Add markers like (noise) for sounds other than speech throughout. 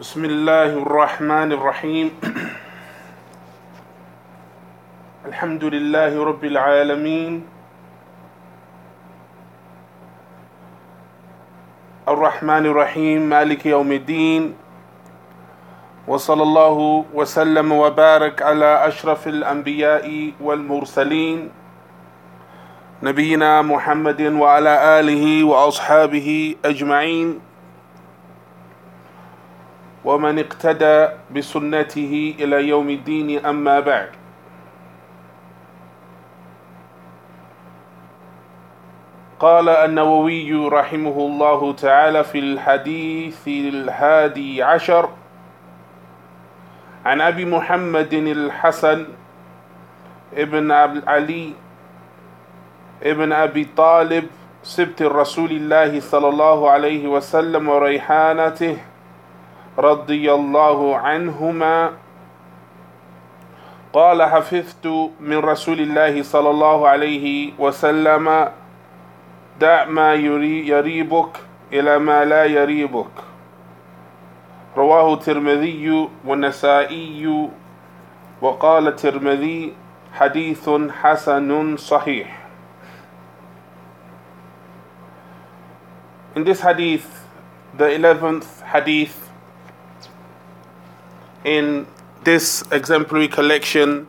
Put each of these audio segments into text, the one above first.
بسم الله الرحمن الرحيم. الحمد لله رب العالمين. الرحمن الرحيم مالك يوم الدين. وصلى الله وسلم وبارك على أشرف الأنبياء والمرسلين. نبينا محمد وعلى آله وأصحابه أجمعين. ومن اقتدى بسنته إلى يوم الدين أما بعد. قال النووي رحمه الله تعالى في الحديث الهادي عشر عن أبي محمد الحسن ابن علي ابن أبي طالب سبت رسول الله صلى الله عليه وسلم وريحانته رضي الله عنهما قال حفظت من رسول الله صلى الله عليه وسلم دع ما يريبك إلى ما لا يريبك. رواه الترمذي والنسائي وقال الترمذي حديث حسن صحيح. In this hadith, the 11th hadith in this exemplary collection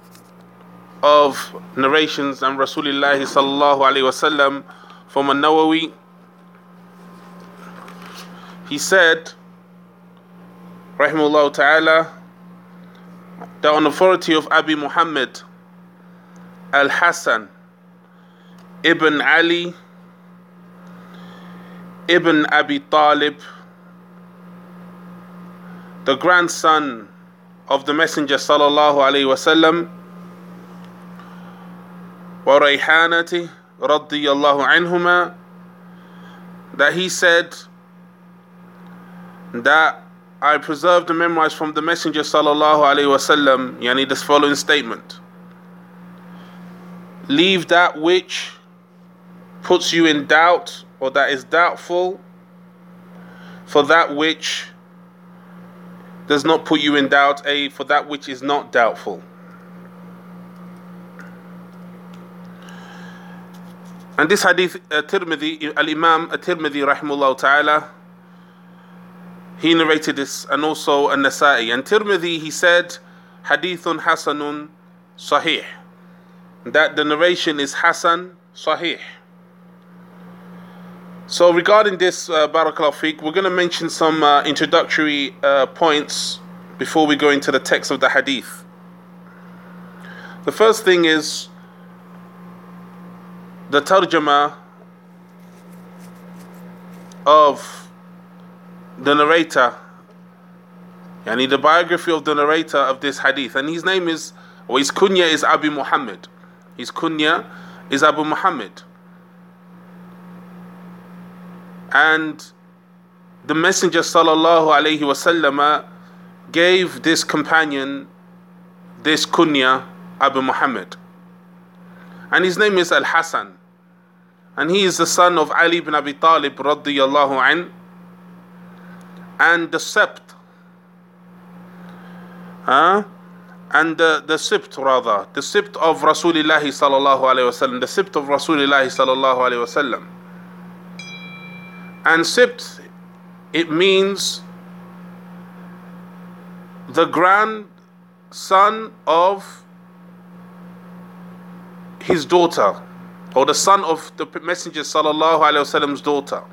of narrations and Rasulullah sallallahu alaihi wasallam from an-Nawawi. He said rahimahullah ta'ala that on authority of Abi Muhammad al-Hasan ibn Ali ibn Abi Talib the grandson of the Messenger sallallahu alaihi wasallam wa Rayhanati radiyallahu anhuma that he said that I preserved and memorized from the Messenger sallallahu alaihi wasallam yani this following statement. Leave that which puts you in doubt or that is doubtful for that which does not put you in doubt, A, for that which is not doubtful. And this hadith, uh, Tirmidhi, Al Imam Tirmidhi, rahimullah ta'ala, he narrated this, and also An Nasa'i. And Tirmidhi, he said, Hadithun Hasanun Sahih. That the narration is Hasan Sahih. So, regarding this, uh, Barakallahu we're going to mention some uh, introductory uh, points before we go into the text of the hadith. The first thing is the tarjama of the narrator, yani the biography of the narrator of this hadith. And his name is, or his kunya is Abu Muhammad. His kunya is Abu Muhammad. And the Messenger sallallahu alaihi gave this companion this kunya Abu Muhammad. And his name is Al Hasan. And he is the son of Ali ibn Abi Talib an and the sept. Huh? And the, the sibt rather, the sibt of Rasulullah the sibt of Rasulullah sallallahu alayhi wasallam. And sibt, it means the grandson of his daughter, or the son of the Messenger wasallam's daughter.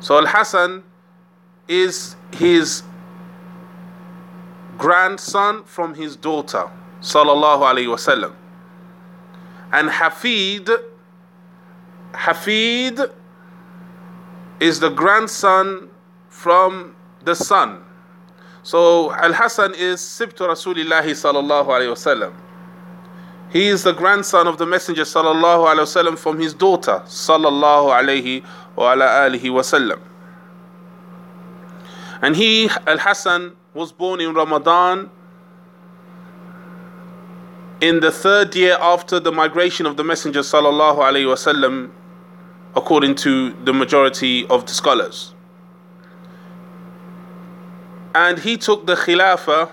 So Al Hassan is his grandson from his daughter sallallahu alaihi wasallam. And Hafid, Hafid is the grandson from the son. So Al Hassan is Sibtu Rasulillahi sallallahu alayhi wasallam. He is the grandson of the Messenger sallallahu alayhi wasallam from his daughter sallallahu alayhi wa ala alihi wasallam. And he, Al Hassan, was born in Ramadan in the third year after the migration of the Messenger sallallahu alayhi wasallam according to the majority of the scholars. And he took the Khilafah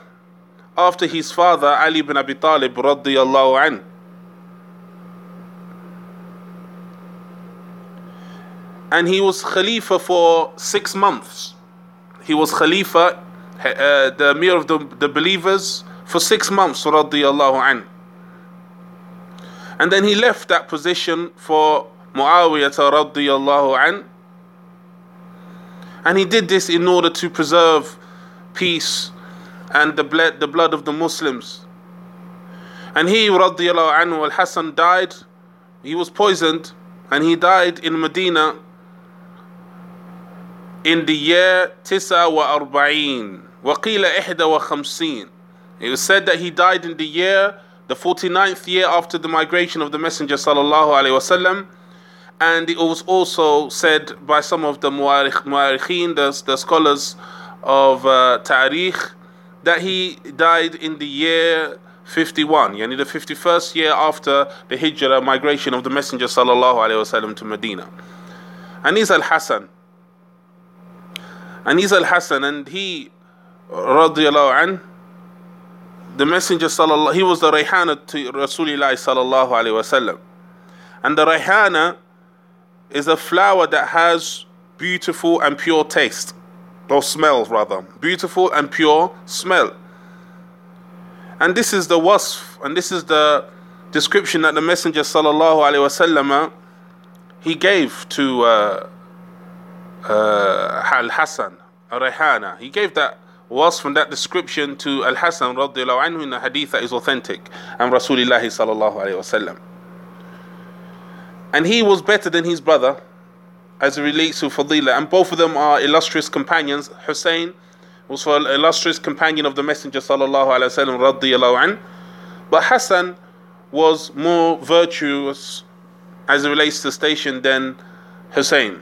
after his father Ali ibn Abi Talib radiyallahu anhu. And he was Khalifa for six months. He was Khalifa, uh, the Amir of the, the believers, for six months radiyallahu anhu. And then he left that position for Muawiyah radiyallahu anhu. And he did this in order to preserve peace and the blood, the blood of the Muslims. And he, radiallahu anhu, al Hassan died, he was poisoned, and he died in Medina in the year Tisa wa Arba'in, Waqila Ihda wa. It was said that he died in the year, the 49th year after the migration of the Messenger sallallahu alaihi wasallam. And it was also said by some of the mu'arikhin, the, the scholars of uh, Tarikh, that he died in the year 51, yani the 51st year after the Hijrah migration of the Messenger sallallahu alaihi wasallam to Medina. Anis al-Hasan. Anis al-Hasan and he radiallahu an the Messenger sallallahu he was the Rayhana to Rasulullah sallallahu alaihi wasallam. And the Rayhana is a flower that has beautiful and pure taste or smell rather, beautiful and pure smell. And this is the wasf, and this is the description that the Messenger sallallahu alaihi wasallam he gave to uh, uh, Al Hassan, Rayhana. He gave that wasf from that description to Al Hassan radiallahu anhu in a hadith that is authentic and Rasulullah sallallahu alaihi wasallam. And he was better than his brother as it relates to Fadila. And both of them are illustrious companions. Hussein was an illustrious companion of the Messenger sallallahu alaihi wasallam. But Hassan was more virtuous as it relates to station than Hussein.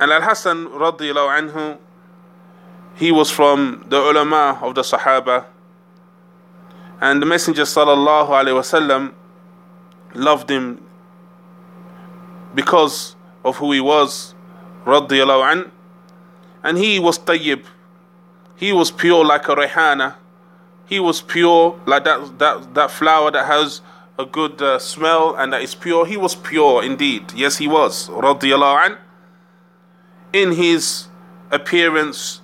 And Al Hassan radiyallahu anhu, he was from the ulama of the Sahaba. And the Messenger sallallahu alaihi wasallam loved him because of who he was, radiallahu an. And he was tayyib. He was pure like a rehana. He was pure like that, that, that flower that has a good uh, smell and that is pure. He was pure indeed. Yes, he was, radiallahu an. In his appearance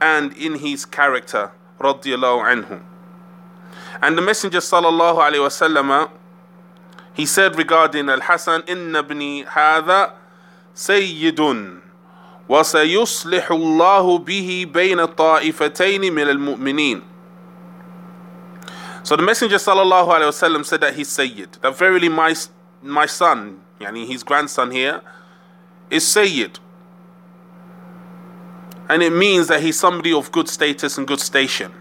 and in his character, anhu. And the Messenger sallallahu alayhi wasallam he said regarding Al Hasan, Inna ibni hadha sayyidun. وسيصلح الله به بين الطائفتين من المؤمنين So the Messenger sallallahu alaihi wasallam said that he's Sayyid. That verily my my son, yani his grandson here, is Sayyid. And it means that he's somebody of good status and good station.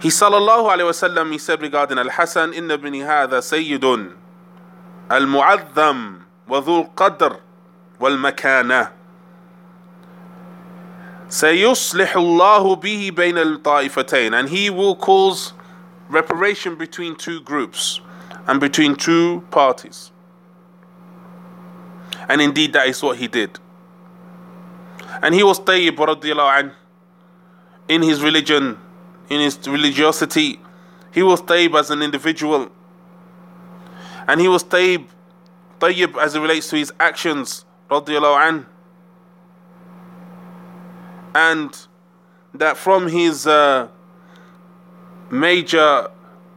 He sallallahu alayhi wasallam he said regarding Al Hasan, Inna ibni hadha sayyidun al mu'azzam wa dhul qadr wal makana. سيصلح الله به بين الطائفتين and he will cause reparation between two groups and between two parties and indeed that is what he did and he was tayyib radiallahu anh in his religion in his religiosity. He was tayyib as an individual. And he was tayyib, tayyib as it relates to his actions, an. And that from his uh, major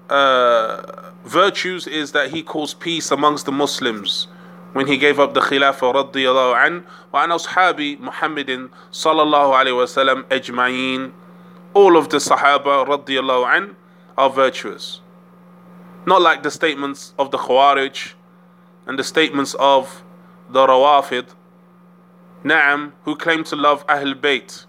uh, virtues is that he caused peace amongst the Muslims when he gave up the Khilafah radiallahu an wa an ashabi Muhammadin sallallahu alayhi wa sallam ajma'een all of the Sahaba radiallahu an are virtuous. Not like the statements of the Khawarij and the statements of the Rawafid, Na'am, who claim to love Ahl Bayt.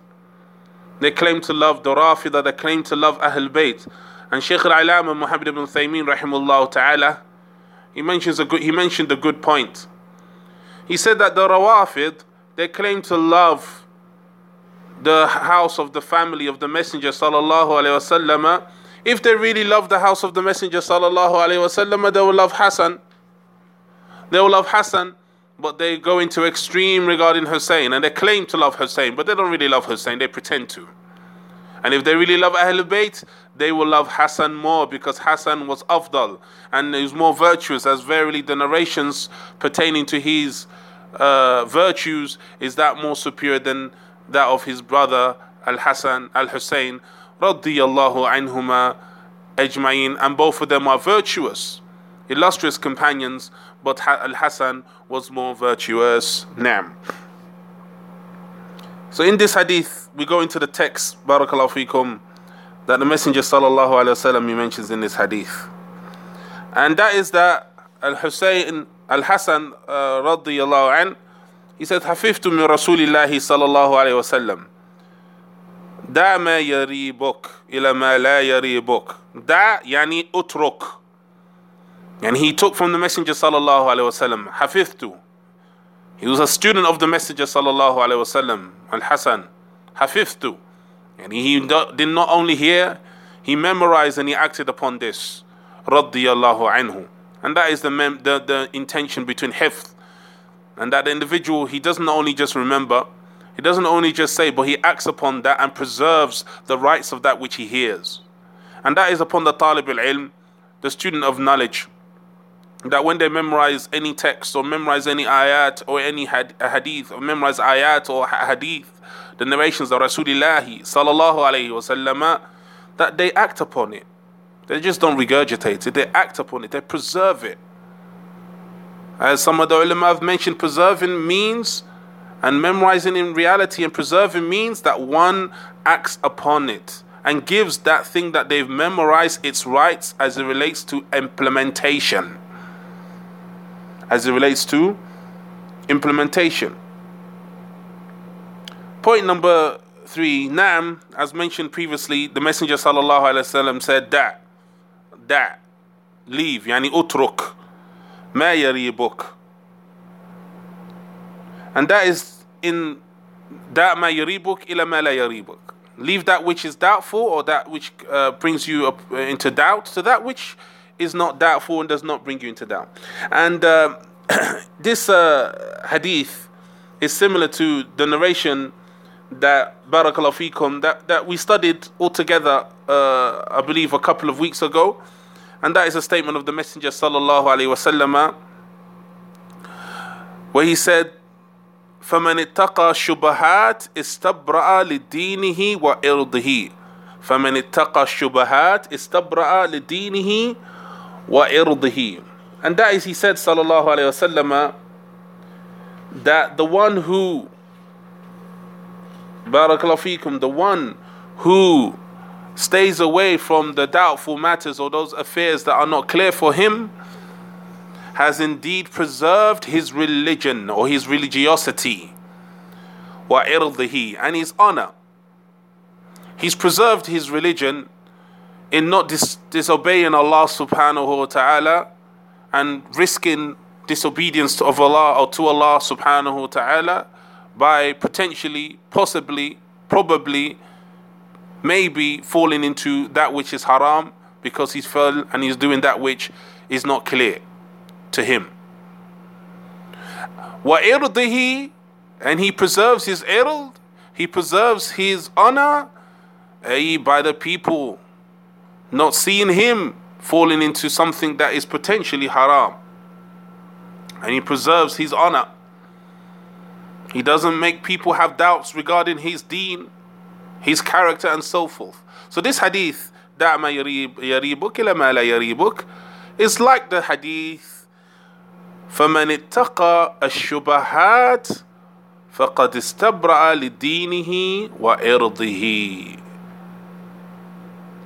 They claim to love the Rafida, they claim to love Ahl Bayt. And Shaykh al-Alama Muhammad ibn Uthaymeen rahimahullah ta'ala, he mentions a good he mentioned a good point. He said that the Rawafid, they claim to love the house of the family of the Messenger sallallahu alaihi wasallam, if they really love the house of the Messenger sallallahu alaihi wasallam, they will love Hassan. They will love Hassan. but they go into extreme regarding Hussein and they claim to love Hussein, but they don't really love Hussein, they pretend to. And if they really love Ahlul Bayt, they will love Hassan more because Hassan was afdal and was more virtuous, as verily the narrations pertaining to his uh, virtues is that more superior than that of his brother Al Hassan Al Hussein radiyallahu anhuma ajma'in, and both of them are virtuous, illustrious companions, but Al Hassan was more virtuous. Nam. So in this hadith, we go into the text, barakallahu fikum, that the Messenger sallallahu alaihi wasallam he mentions in this hadith, and that is that Al Hussein Al Hassan uh, radiyallahu an, he said, "Hafiftu min Rasulillahi sallallahu alaihi wasallam." دع ما يريبك إلى ما لا يريبك دع يعني اترك and he took from the messenger sallallahu alaihi wasallam حفظت he was a student of the messenger sallallahu alaihi wasallam al-Hasan حفظت and he did not only hear he memorized and he acted upon this radiyallahu anhu and that is the, mem- the, the intention between hifth and that individual he doesn't only just remember he doesn't only just say, but he acts upon that and preserves the rights of that which he hears. And that is upon the talib al-ilm, the student of knowledge. That when they memorize any text or memorize any ayat or any hadith or memorize ayat or hadith, the narrations of Rasulullah sallallahu alayhi wasallam, that they act upon it. They just don't regurgitate it, they act upon it, they preserve it. As some of the ulama have mentioned, preserving means and memorizing in reality and preserving means that one acts upon it and gives that thing that they've memorized its rights as it relates to implementation. As it relates to implementation. Point number three, Naam, as mentioned previously, the Messenger sallallahu alaihi wasallam said that, that, leave, yani utruk, ma yaribuk. And that is in that ma yaribuk ila la yaribuk. Leave that which is doubtful or that which uh, brings you up uh, into doubt to that which is not doubtful and does not bring you into doubt. And uh, (coughs) this uh, hadith is similar to the narration that Barakallahu that, that we studied altogether, uh, I believe, a couple of weeks ago. And that is a statement of the Messenger sallallahu alaihi wasallam, where he said, فمن اتقى الشبهات استبرأ لدينه وإرضه فمن اتقى الشبهات استبرأ لدينه وإرضه and that is he said sallallahu alayhi wasallam that the one who barakallahu fikum the one who stays away from the doubtful matters or those affairs that are not clear for him has indeed preserved his religion or his religiosity وَإِرْضِهِ and his honor. He's preserved his religion in not dis- disobeying Allah subhanahu wa ta'ala and risking disobedience of Allah or to Allah subhanahu wa ta'ala by potentially, possibly, probably, maybe falling into that which is haram because he's fell and he's doing that which is not clear to him. وَإِرْضِهِ and he preserves his ird, he preserves his honor by the people not seeing him falling into something that is potentially haram. And he preserves his honor. He doesn't make people have doubts regarding his deen, his character, and so forth. So this hadith, دع ما يريبك إلى ما لا يريبك, is like the hadith فمن اتقى الشبهات فقد استبرأ لدينه وإرضه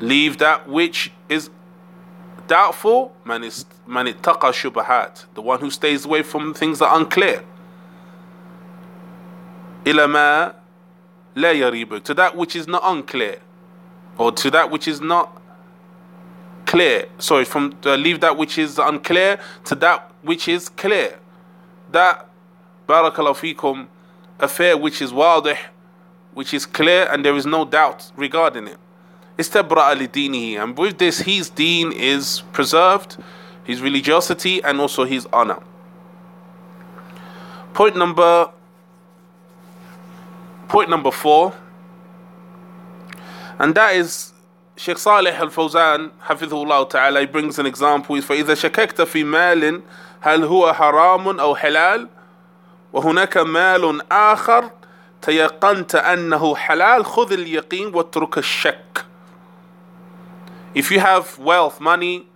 Leave that which is doubtful, man is man ittaqa shubahat, the one who stays away from things that are unclear. Ilama la yaribuk, to that which is not unclear, or to that which is not clear. Sorry, from uh, leave that which is unclear to that which is clear. That barakallahu fikum affair which is wadih, which is clear and there is no doubt regarding it. Istabra dinihi, and with this his deen is preserved, his religiosity and also his honor. Point number point number four, and that is Sheikh Saleh Al Fawzan, Hafidhullah Ta'ala, he brings an example. فإذا شككت في مال هل هو حرام أو حلال وهناك مال آخر تيقنت أنه حلال خذ اليقين واترك الشك. If you have wealth, money,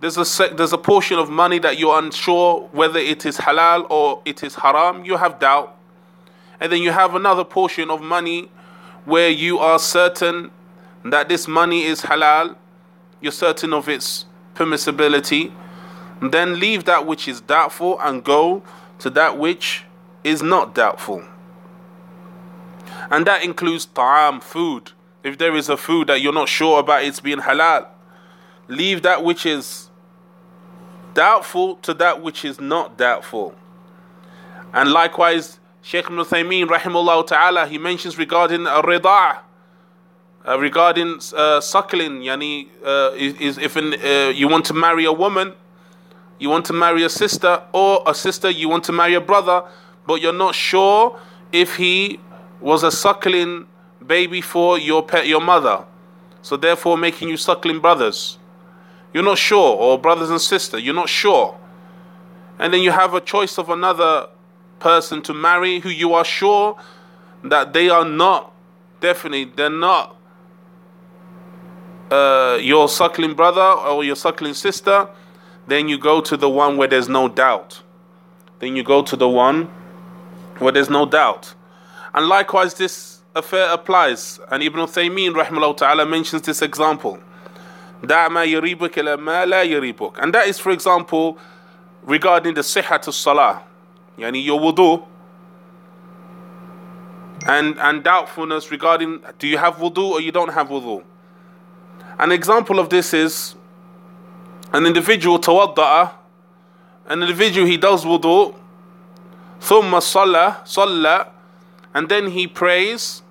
there's a there's a portion of money that you're unsure whether it is halal or it is haram. You have doubt, and then you have another portion of money where you are certain that this money is halal, you're certain of its permissibility, then leave that which is doubtful and go to that which is not doubtful. And that includes ta'am, food. If there is a food that you're not sure about it's being halal, leave that which is doubtful to that which is not doubtful. And likewise, Shaykh ibn rahimahullah ta'ala, he mentions regarding a rida' uh, regarding uh, suckling, yani, uh, is, if an, uh, you want to marry a woman, you want to marry a sister, or a sister, you want to marry a brother, but you're not sure if he was a suckling baby for your pet, your mother, so therefore making you suckling brothers. You're not sure, or brothers and sisters, you're not sure. And then you have a choice of another person to marry who you are sure that they are not, definitely, they're not uh, your suckling brother or your suckling sister, then you go to the one where there's no doubt. Then you go to the one where there's no doubt. And likewise, this affair applies. And Ibn Taymiyyah rahimahullah ta'ala mentions this example. And that is, for example, regarding the sihat salah, yani your wudu, and, and doubtfulness regarding do you have wudu or you don't have wudu. An example of this is an individual tawadda'a, an individual he does wudu, ثم صلى صلى and then he prays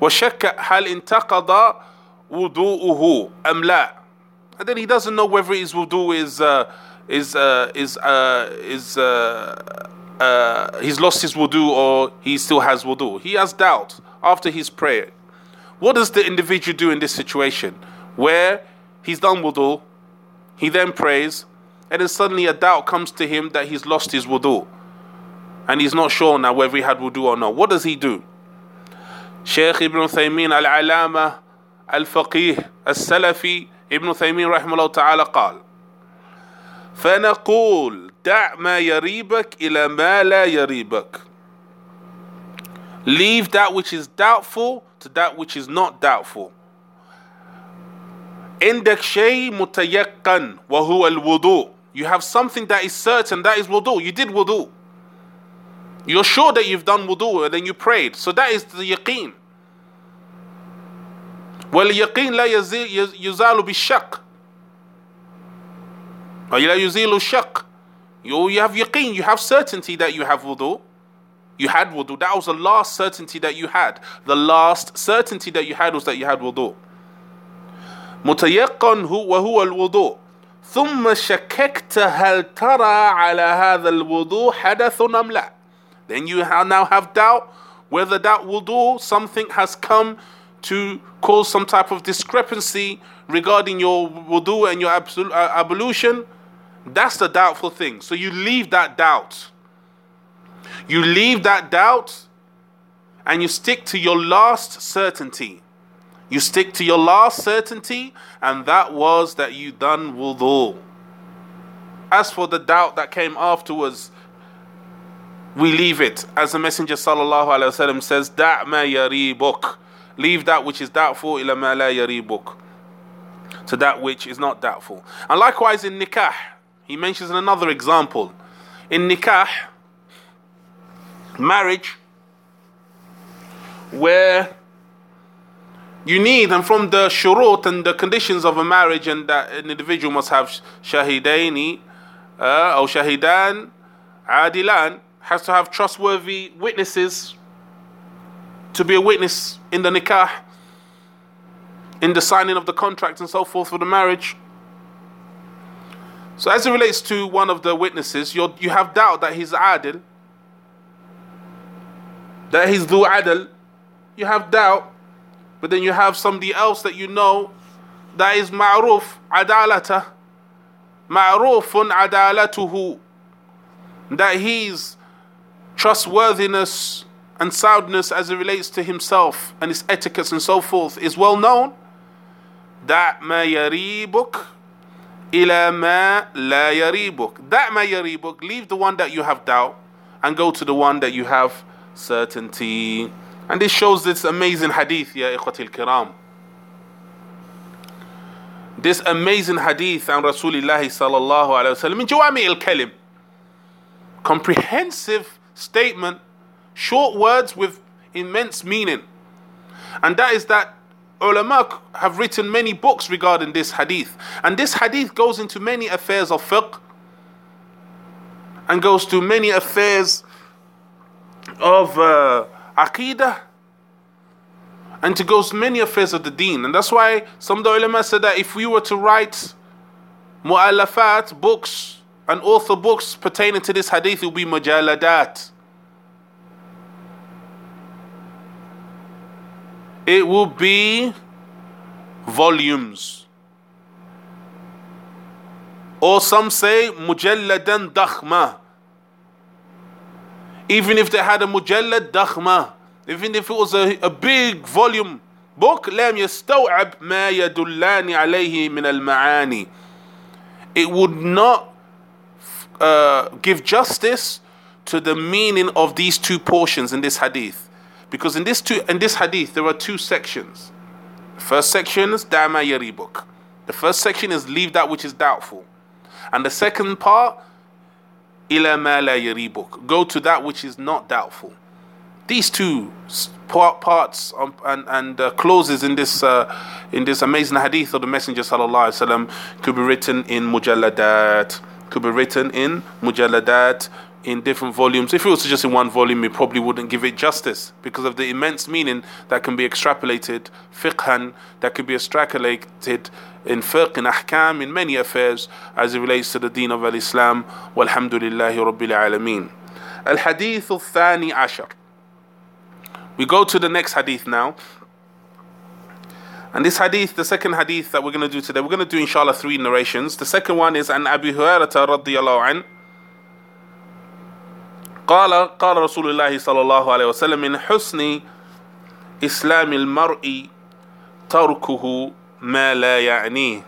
وشك هل انتقض وضوءه أم لا and then he doesn't know whether his wudu is uh, is uh, is uh, is uh, uh, he's lost his wudu or he still has wudu. He has doubt after his prayer. What does the individual do in this situation where he's done wudu, he then prays, and then suddenly a doubt comes to him that he's lost his wudu and he's not sure now whether he had wudu or not. What does he do? Sheikh Ibn Uthaymeen al Alama al Faqih al Salafi Ibn Uthaymeen rahimahullah ta'ala qal فنقول دع ما يريبك إلى ما لا يريبك Leave that which is doubtful to that which is not doubtful. عندك شيء متيقن وهو الوضوء. You have something that is certain, that is wudu. You did wudu. You're sure that you've done wudu and then you prayed. So that is the yaqeen. واليقين لا يزال بالشك أو لا يزيل الشك you, you have yaqeen, you have certainty that you have wudu. You had wudu. That was the last certainty that you had. The last certainty that you had was that you had wudu. متيقن هو وهو الوضوء ثم شككت هل ترى على هذا الوضوء حدث أم لا Then you now have doubt whether that wudu, something has come to cause some type of discrepancy regarding your wudu and your uh, ablution. that's the doubtful thing. So you leave that doubt. You leave that doubt and you stick to your last certainty. You stick to your last certainty, and that was that you done wudu. As for the doubt that came afterwards, we leave it. As the Messenger sallallahu alaihi wasallam says, "Da' ma yaribuk." Leave that which is doubtful ila ma la yaribuk. To that which is not doubtful. And likewise in nikah, he mentions another example. In nikah, marriage where you need, and from the shurut and the conditions of a marriage, and that an individual must have shahidaini uh, or shahidan, adilan, has to have trustworthy witnesses to be a witness in the nikah, in the signing of the contract and so forth for the marriage. So as it relates to one of the witnesses, you you have doubt that he's adil, that he's dhu adil. You have doubt, but then you have somebody else that you know that is ma'ruf adalata, ma'rufun adalatuhu, that he's trustworthiness and soundness as it relates to himself and his etiquettes and so forth is well known. That ma yaribuk ila ma la yaribuk. That ma yaribuk. Leave the one that you have doubt and go to the one that you have certainty. And this shows this amazing hadith, ya ikhwatil kiram. This amazing hadith on Rasulullah sallallahu alayhi wa sallam in Jawami al-Kalim. Comprehensive statement, short words with immense meaning. And that is that ulama have written many books regarding this hadith. And this hadith goes into many affairs of fiqh and goes to many affairs of uh, aqidah and to goes many affairs of the deen. And that's why some of the ulama said that if we were to write mu'allafat, books, and author books pertaining to this hadith, it would be mujaladat. It will be volumes. Or some say mujalladan dakhma. Even if they had a mujallad dakhma, even if it was a, a big volume book, لم يستوعب ما يدلان عليه من المعاني. It would not uh, give justice to the meaning of these two portions in this hadith. Because in this two in this hadith there are two sections. The first section is Dama Yaribuk. The first section is leave that which is doubtful. And the second part, Ila ma yaribuk. Go to that which is not doubtful. These two parts um, and, and uh, clauses in this uh, in this amazing hadith of the Messenger sallallahu alaihi wasallam could be written in mujalladat, could be written in mujalladat, in different volumes. If it was just in one volume, it probably wouldn't give it justice because of the immense meaning that can be extrapolated, fiqhan, that could be extrapolated in fiqh, in ahkam, in many affairs as it relates to the deen of al-Islam. Walhamdulillahi Rabbil Alameen. Al-Hadith al-Thani Ashar. We go to the next hadith now. And this hadith, the second hadith that we're going to do today, we're going to do inshallah three narrations. The second one is an Abu Hurairah radiyallahu anhu قال قال رسول الله صلى الله عليه وسلم من حسن إسلام المرء تركه ما لا يعنيه.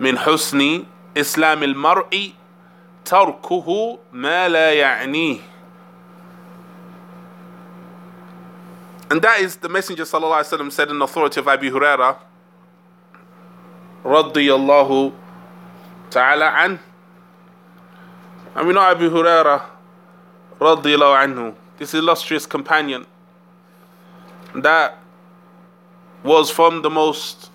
من حسن إسلام المرء تركه ما لا يعنيه. And that is the Messenger صلى الله عليه وسلم said in authority of Abu Huraira رضي الله تعالى عنه. And we know Abu Huraira, radiallahu anhu, this illustrious companion, that was from the most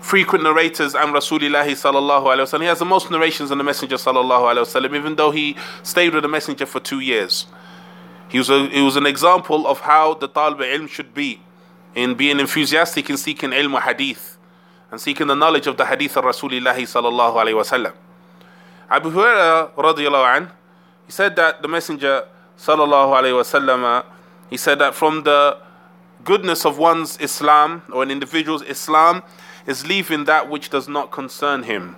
frequent narrators and Rasulullah sallallahu alayhi wasallam. He has the most narrations on the Messenger sallallahu alayhi wasallam, even though he stayed with the Messenger for two years. He was, a, he was an example of how the talib ilm should be in being enthusiastic in seeking ilm hadith and seeking the knowledge of the hadith of Rasulullah sallallahu alayhi wasallam. Abu Hurairah radiallahu anh, he said that the Messenger sallallahu alayhi wasallam, he said that from the goodness of one's Islam or an individual's Islam is leaving that which does not concern him.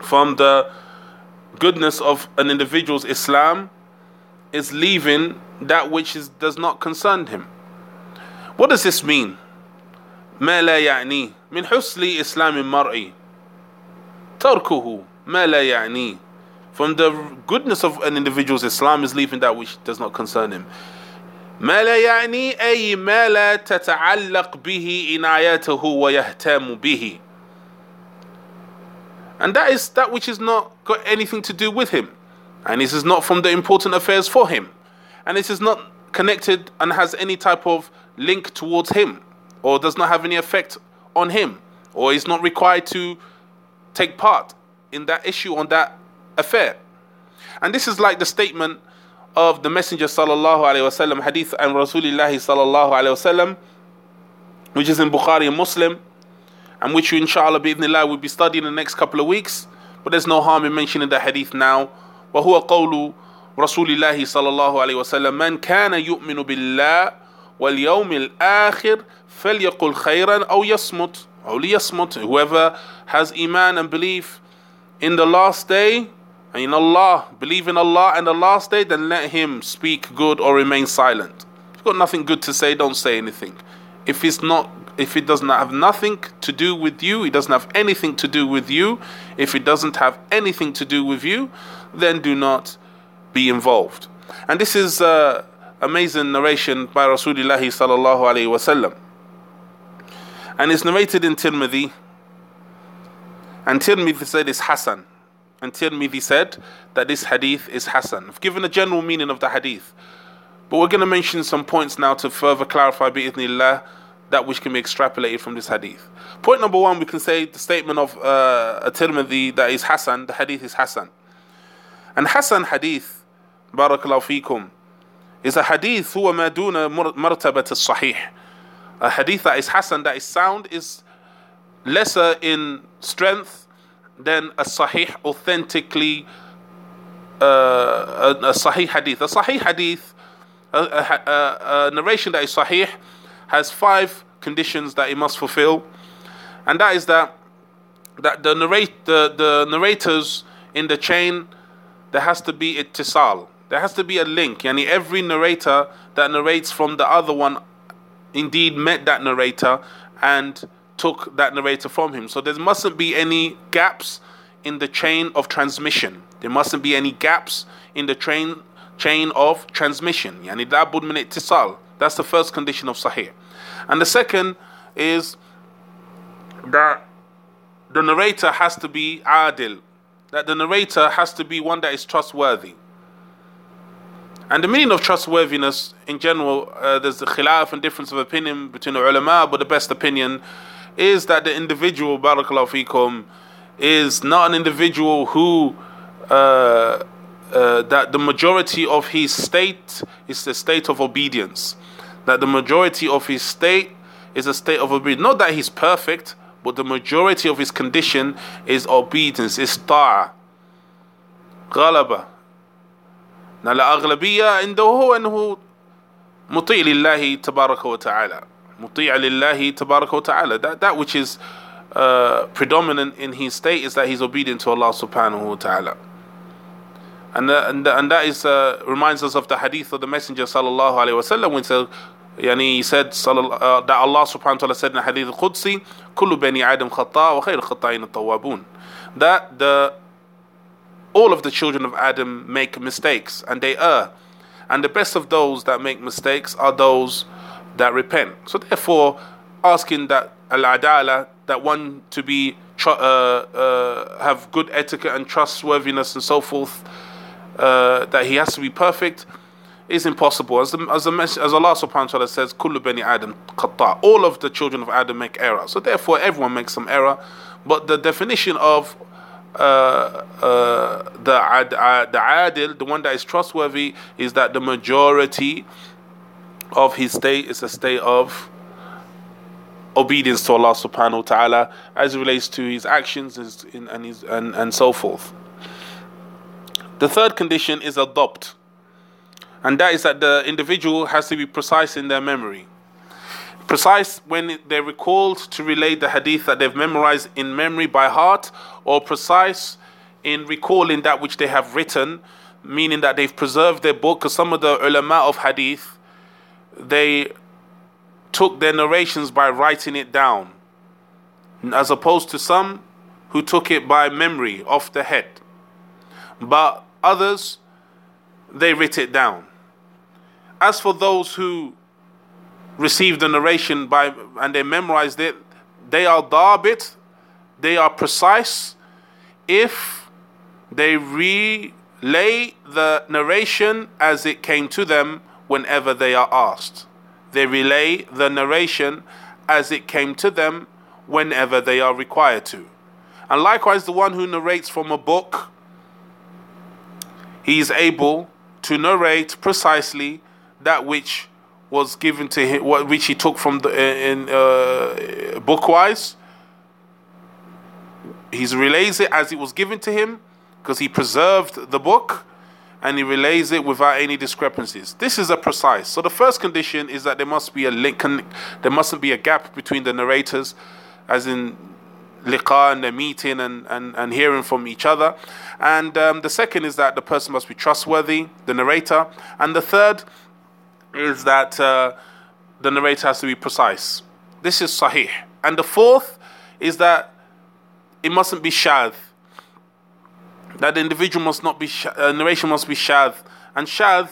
From the goodness of an individual's Islam is leaving that which is, does not concern him. What does this mean? ما لا يعني من حسن إسلام المرء تركه ما لا يعني from the goodness of an individual's Islam is leaving that which does not concern him ما لا يعني أي ما لا تتعلق به عنايته ويهتم به and that is that which is not got anything to do with him and this is not from the important affairs for him and this is not connected and has any type of link towards him or does not have any effect on him or is not required to take part in that issue on that affair. And this is like the statement of the Messenger sallallahu alaihi wasallam, hadith and Rasulullah sallallahu alaihi wasallam, which is in Bukhari and Muslim. and which inshallah bi'idhnillah will be studying in the next couple of weeks. But there's no harm in mentioning the hadith now. وهو قول رسول الله صلى الله عليه وسلم من كان يؤمن بالله واليوم الآخر فليقل خيرا أو يصمت أو ليصمت whoever has iman and belief in the last day and in Allah believe in Allah and the last day then let him speak good or remain silent. If you've got nothing good to say don't say anything. If it's not if it does not have nothing to do with you it doesn't have anything to do with you. If it doesn't have anything to do with you then do not be involved. And this is uh, amazing narration by Rasulullah sallallahu alaihi wasallam and it's narrated in Tirmidhi. And Tirmidhi said it's Hassan. And Tirmidhi said that this hadith is Hassan. I've given a general meaning of the hadith. But we're going to mention some points now to further clarify bi'ithnillah that which can be extrapolated from this hadith. Point number one, we can say the statement of uh, a Tirmidhi that is Hassan, the hadith is Hassan. And Hassan hadith, barakallahu fikum, is a hadith huwa maduna martabat al-sahih a hadith that is Hassan, that is sound, is lesser in strength than a Sahih, authentically uh, a, a, Sahih hadith. A Sahih hadith, a, a, a, narration that is Sahih, has five conditions that it must fulfill, and that is that that the narrate the, the narrators in the chain there has to be ittisal. There has to be a link. Yani every narrator that narrates from the other one indeed met that narrator and took that narrator from him. So there mustn't be any gaps in the chain of transmission. There mustn't be any gaps in the train chain of transmission. Yani. That's the first condition of sahih. And the second is that the narrator has to be adil. That the narrator has to be one that is trustworthy. And the meaning of trustworthiness in general, uh, there's a khilaf and difference of opinion between the ulama, but the best opinion is that the individual, barakallahu fikum, is not an individual who uh, uh, that the majority of his state is the state of obedience. That the majority of his state is a state of obedience. Not that he's perfect, but the majority of his condition is obedience, is ta'a, ghalaba. Now, la the who and who lillahi tabaraka wa ta'ala. Muti'a lillahi tabaraka ta'ala. That, that which is uh, predominant in his state is that he's obedient to Allah subhanahu wa ta'ala. And, the, and, the, and that is uh, reminds us of the hadith of the Messenger sallallahu alaihi wasallam when uh, yani he said uh, that Allah subhanahu wa ta'ala said in the hadith al-Qudsi, "Kullu bani Adam khata wa khayr khata'in tawwabun." That the all of the children of Adam make mistakes and they err, and the best of those that make mistakes are those that repent. So therefore, asking that al-adala, that one to be uh, uh, have good etiquette and trustworthiness and so forth, uh, that he has to be perfect, is impossible. As, the, as, the, as Allah subhanahu wa ta'ala says, Kullu bani Adam khata. All of the children of Adam make error. So therefore, everyone makes some error. But the definition of uh, uh, the uh, the adil, the one that is trustworthy, is that the majority of his state is a state of obedience to Allah subhanahu wa ta'ala as it relates to his actions and, his, and, and so forth. The third condition is ad-dabt, and that is that the individual has to be precise in their memory. Precise when they're recalled to relate the hadith that they've memorized in memory by heart, or precise in recalling that which they have written, meaning that they've preserved their book. Because some of the ulama of hadith, they took their narrations by writing it down, as opposed to some who took it by memory off the head. But others, they writ it down. As for those who received the narration by and they memorized it, they are darbit, they are precise if they relay the narration as it came to them whenever they are asked. They relay the narration as it came to them whenever they are required to. And likewise, the one who narrates from a book, he is able to narrate precisely that which was given to him, which he took from the in uh, bookwise, he relays it as it was given to him because he preserved the book and he relays it without any discrepancies. This is a precise. So the first condition is that there must be a link, there mustn't be a gap between the narrators, as in liqa and the meeting and, and, and hearing from each other. And um, the second is that the person must be trustworthy, the narrator. And the third is that uh, the narrator has to be precise. This is sahih. And the fourth is that it mustn't be shadh That the individual must not be, uh, narration must be shadh. And shadh,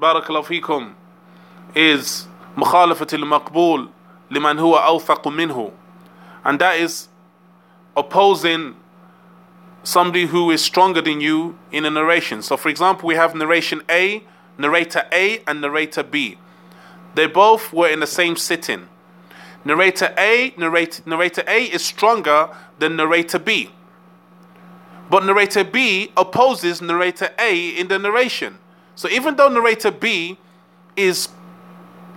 barakallahu fikum, is مخالفة المقبول لمن هو أوثق منه. And that is opposing somebody who is stronger than you in a narration. So, for example, we have narration A, narrator A, and narrator B. They both were in the same sitting. Narrator A, narrator, narrator A is stronger than narrator B. But narrator B opposes narrator A in the narration. So even though narrator B is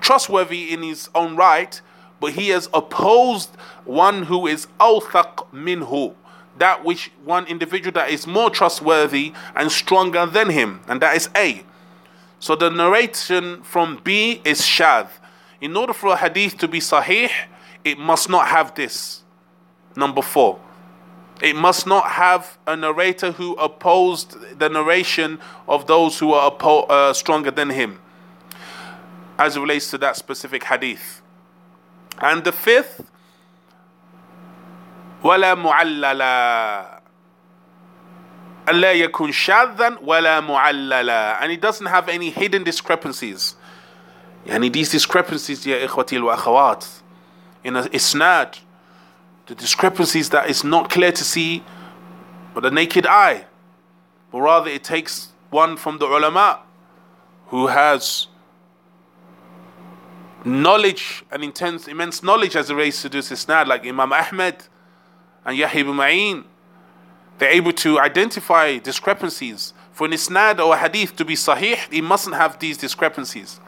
trustworthy in his own right, but he has opposed one who is awthaq minhu, that which one individual that is more trustworthy and stronger than him, and that is A. So the narration from B is shadh. In order for a hadith to be sahih, it must not have this. Number four. It must not have a narrator who opposed the narration of those who are oppo- uh, stronger than him, as it relates to that specific hadith. And the fifth, ولا معللا ألا يكون شاذا ولا معللا and it doesn't have any hidden discrepancies يعني these discrepancies يا إخوتي والأخوات in a isnad the discrepancies that is not clear to see with the naked eye but rather it takes one from the ulama who has knowledge and intense, immense knowledge as it relates to this isnad, like Imam Ahmed and Yahya ibn Ma'in. They're able to identify discrepancies. For an isnad or a hadith to be sahih, it mustn't have these discrepancies.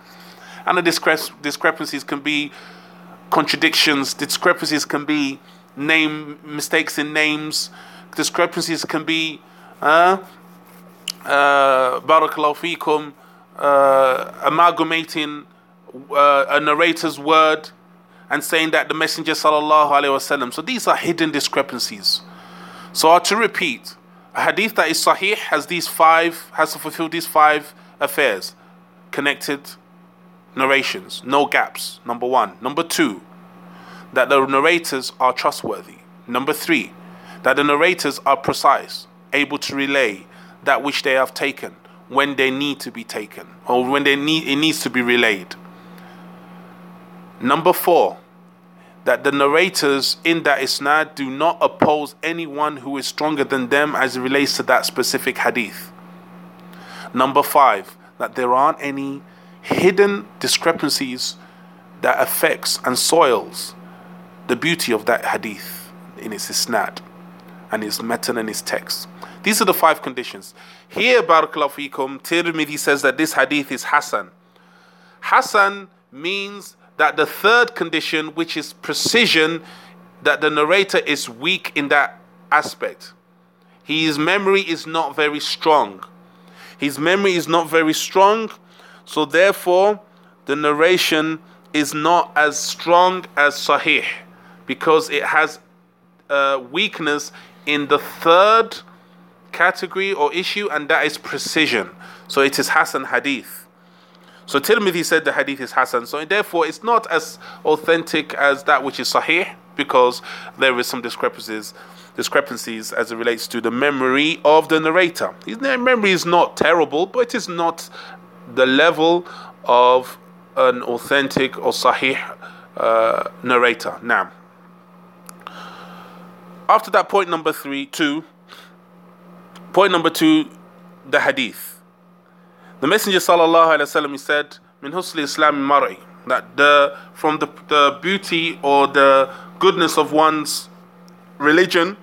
And the discre- discrepancies can be contradictions, discrepancies can be name mistakes in names, discrepancies can be uh, uh, barakallahu fikum, uh, amalgamating uh, a narrator's word and saying that the Messenger sallallahu alaihi wasallam. So these are hidden discrepancies. So to repeat, a hadith that is sahih has these five has to fulfill these five affairs, connected narrations, no gaps. Number one. Number two, that the narrators are trustworthy. Number three, that the narrators are precise, able to relay that which they have taken when they need to be taken or when they need it needs to be relayed. Number four, that the narrators in that isnad do not oppose anyone who is stronger than them as it relates to that specific hadith. Number five, that there aren't any hidden discrepancies that affects and soils the beauty of that hadith in its isnad and its matan and its text. These are the five conditions. Here, Barakallahu Fikum, Tirmidhi says that this hadith is Hasan. Hasan means that the third condition, which is precision, that the narrator is weak in that aspect. His memory is not very strong. His memory is not very strong, so therefore the narration is not as strong as Sahih because it has a weakness in the third category or issue, and that is precision. So it is Hassan Hadith. So Tirmidhi said the hadith is Hassan. So therefore, it's not as authentic as that which is Sahih because there is some discrepancies, discrepancies as it relates to the memory of the narrator. His memory is not terrible, but it is not the level of an authentic or Sahih uh, narrator. Now, after that, point number three, two. Point number two, the hadith. The Messenger sallallahu alaihi wasallam he said, "Min husli Islam mari," that the from the the beauty or the goodness of one's religion,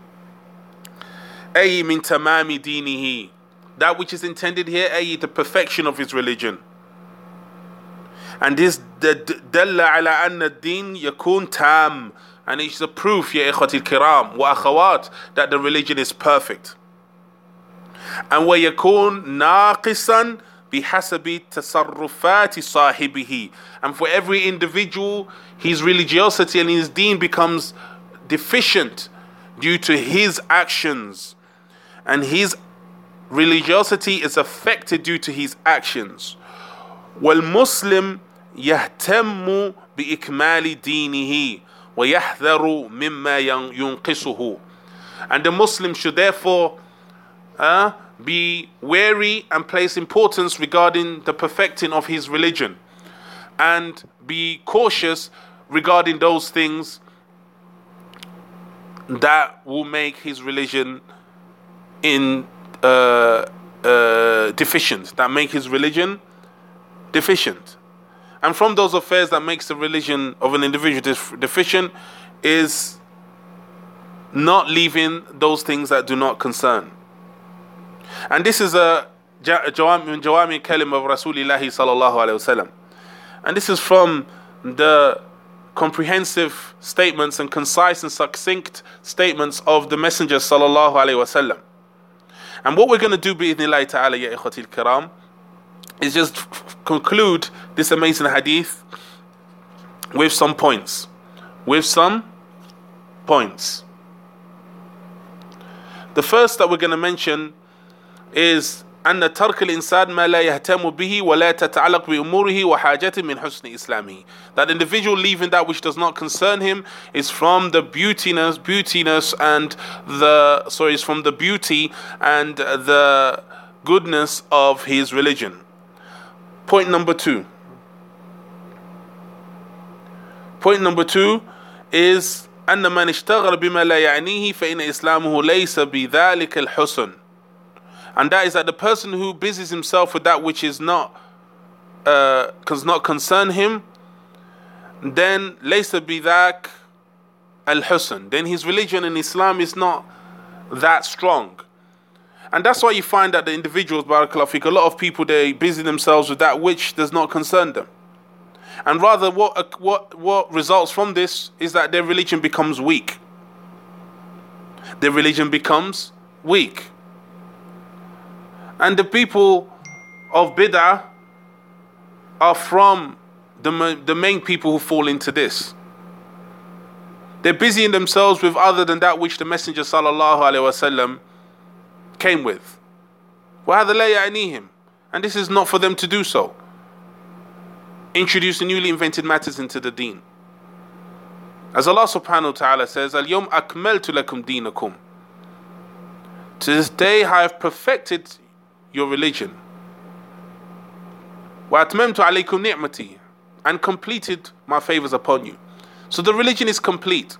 min tamami dinihi, that which is intended here, ay the perfection of his religion. And this dalla ala anna din yakun tam. And it's the proof, ya ikhwati kiram, wa akhawat, that the religion is perfect. And wa yakun naqisan bihasabi tasarrufati sahibihi. And for every individual, his religiosity and his deen becomes deficient due to his actions. And his religiosity is affected due to his actions. والمسلم يهتم بإكمال دينه ويحذر مما ينقصه and the Muslim should therefore uh, be wary and place importance regarding the perfecting of his religion and be cautious regarding those things that will make his religion in uh, uh, deficient that make his religion deficient and from those affairs that makes the religion of an individual deficient is not leaving those things that do not concern and this is a Jawami Kalim of Rasulillahi sallallahu alayhi wasallam. And this is from the comprehensive statements and concise and succinct statements of the Messenger sallallahu alayhi wasallam. And what we're going to do bi'idhnillahi ta'ala ya ikhatil kiram is just conclude this amazing hadith with some points. With some points. The first that we're going to mention is أن ترك الإنسان ما لا يهتم به ولا تتعلق بأموره وحاجته من حسن إسلامه. That individual leaving that which does not concern him is from the beautiness, beautiness and the sorry, is from the beauty and the goodness of his religion. Point number two. Point number two is أن من اشتغل بما لا يعنيه فإن إسلامه ليس بذلك الحسن and that is that the person who busies himself with that which is not uh, does not concern him, then laysa bidak al husn. Then his religion in Islam is not that strong. And that's why you find that the individuals, barakallahu a lot of people they busy themselves with that which does not concern them. And rather, what, what, what results from this is that their religion becomes weak. Their religion becomes weak. And the people of Bid'ah are from the, the main people who fall into this. They're busying themselves with other than that which the Messenger sallallahu alaihi wasallam came with. And this is not for them to do so. Introduce newly invented matters into the deen. As Allah subhanahu wa ta'ala says, Al Yom Akmeltu Lakum Dinakum. To this day I have perfected your religion. Wa atmamtu alaykum ni'mati and completed my favors upon you. So the religion is complete.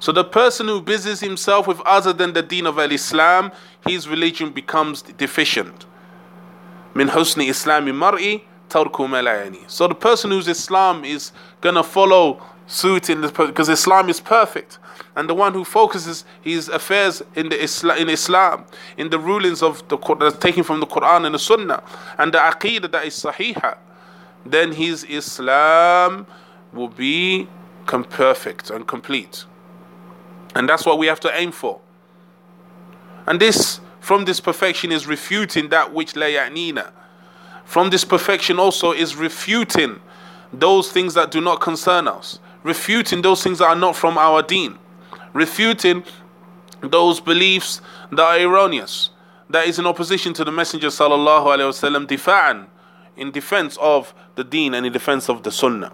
So the person who busies himself with other than the deen of al-Islam, his religion becomes deficient. Min husni islami mar'i tarku. So the person whose Islam is going to follow suit in this because Islam is perfect. And the one who focuses his affairs in the Islam, in Islam, in the rulings of the that's taken from the Quran and the Sunnah, and the Aqidah that is Sahiha, then his Islam will be perfect and complete. And that's what we have to aim for. And this, from this perfection, is refuting that which la ya'nina. From this perfection also is refuting those things that do not concern us, refuting those things that are not from our deen refuting those beliefs that are erroneous, that is in opposition to the Messenger sallallahu alaihi wasallam, difa'an, in defense of the deen and in defense of the sunnah.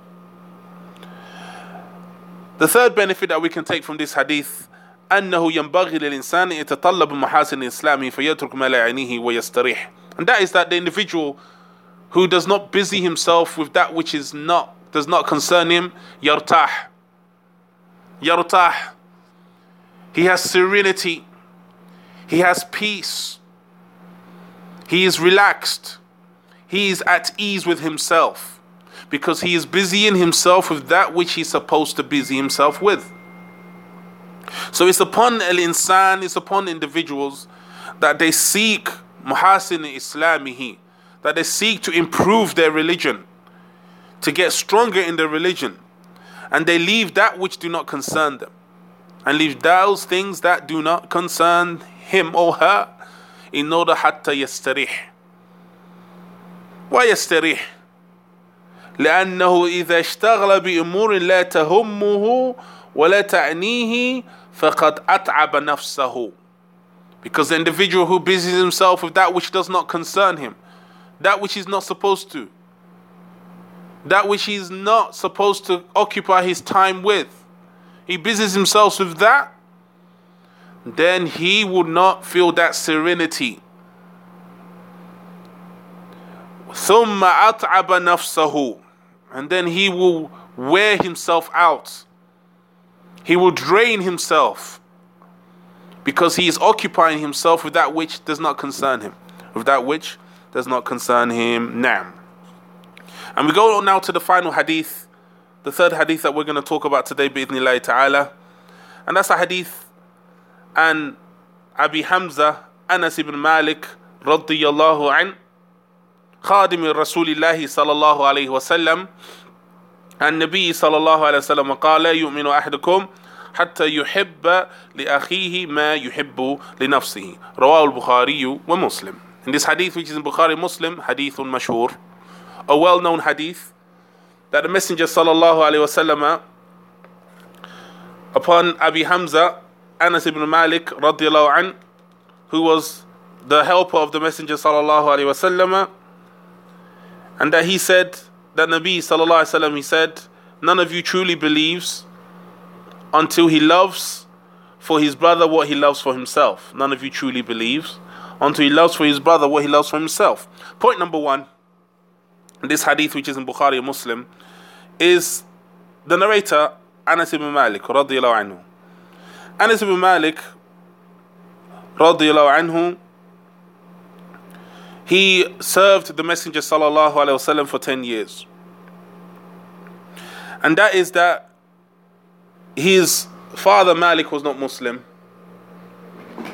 The third benefit that we can take from this hadith أنه ينبغي للإنسان يتطلب محاسن الإسلام فيترك ما لا يعنيه ويستريح and that is that the individual who does not busy himself with that which is not does not concern him يرتاح يرتاح he has serenity. He has peace. He is relaxed. He is at ease with himself because he is busying himself with that which he's supposed to busy himself with. So it's upon al insan, it's upon individuals that they seek muhasin islamihi, that they seek to improve their religion, to get stronger in their religion, and they leave that which do not concern them, and leave those things that do not concern him or her, in order hatta yastarih. Why yastarih? لأنه إذا اشتغل بأمور لا تهمه ولا تعنيه فقد أتعب نفسه because the individual who busies himself with that which does not concern him, that which he's not supposed to, that which he's not supposed to occupy his time with, he busies himself with that, then he would not feel that serenity. ثم أتعب نفسه and then he will wear himself out. He will drain himself because he is occupying himself with that which does not concern him, with that which does not concern him now. And we go on now to the final hadith, the third hadith that we're going to talk about today, bi'idhnillahi ta'ala. And that's a hadith and Abi Hamza, Anas ibn Malik, radiyallahu an, خادم رسول الله صلى الله عليه وسلم النبي صلى الله عليه وسلم قال يؤمن أحدكم حتى يحب لأخيه ما يحب لنفسه رواه البخاري ومسلم In this hadith which is in Bukhari Muslim, hadith mashhur, a well-known hadith that the Messenger sallallahu alaihi wasallam upon Abi Hamza Anas ibn Malik radiallahu an, who was the helper of the Messenger sallallahu alaihi wasallam, and that he said that Nabi sallallahu alaihi wasallam he said, none of you truly believes until he loves for his brother what he loves for himself. None of you truly believes until he loves for his brother what he loves for himself. Point number one, this hadith which is in Bukhari Muslim, is the narrator Anas ibn Malik radiallahu anhu. Anas ibn Malik radiallahu anhu he served the Messenger sallallahu alaihi wasallam for 10 years. And that is that his father Malik was not Muslim,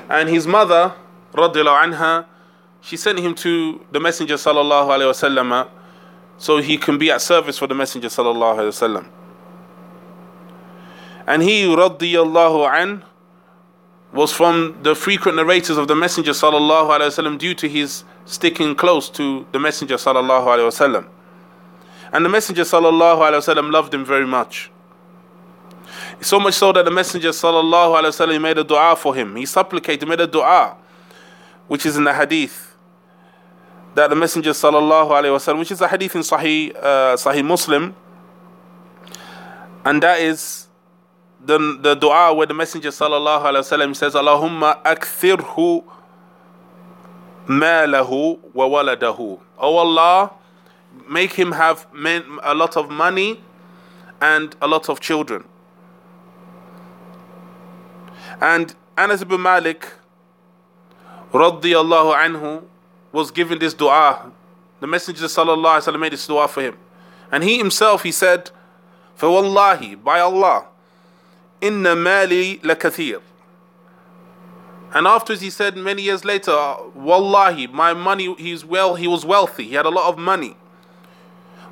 and his mother, radiallahu anha, she sent him to the Messenger sallallahu alaihi wasallam uh, so he can be at service for the Messenger sallallahu alaihi wasallam. And he, radiallahu an, was from the frequent narrators of the Messenger sallallahu alaihi wasallam due to his sticking close to the Messenger sallallahu alaihi wasallam. And the Messenger sallallahu alaihi wasallam loved him very much. So much so that the Messenger sallallahu alaihi wasallam made a dua for him. He supplicated, made a dua, which is in the hadith that the Messenger sallallahu alaihi wasallam, which is a hadith in Sahih uh, Sahih Muslim, and that is the the dua where the Messenger sallallahu alaihi wasallam says, "Allahumma akthirhu malahu wa waladahu." Oh Allah, make him have a lot of money and a lot of children. And Anas ibn Malik, radiyallahu anhu, was given this dua. The Messenger sallallahu alaihi wasallam made this dua for him. And he himself, he said, فَوَاللَّهِ By Allah, inna mali lakathir. And afterwards he said many years later, Wallahi, my money, he's well, he was wealthy, he had a lot of money.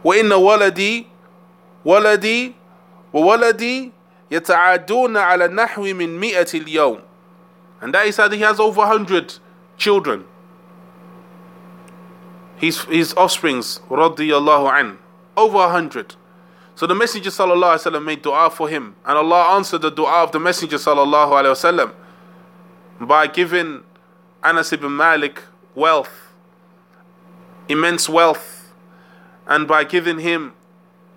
وإن ولدي ولدي وولدي يتعادون على النحو من مئة اليوم and that he said he has over 100 children his, his offsprings رضي الله عنه over 100 so the messenger sallallahu alaihi wasallam made dua for him and Allah answered the dua of the messenger sallallahu alaihi wasallam by giving Anas ibn Malik wealth immense wealth and by giving him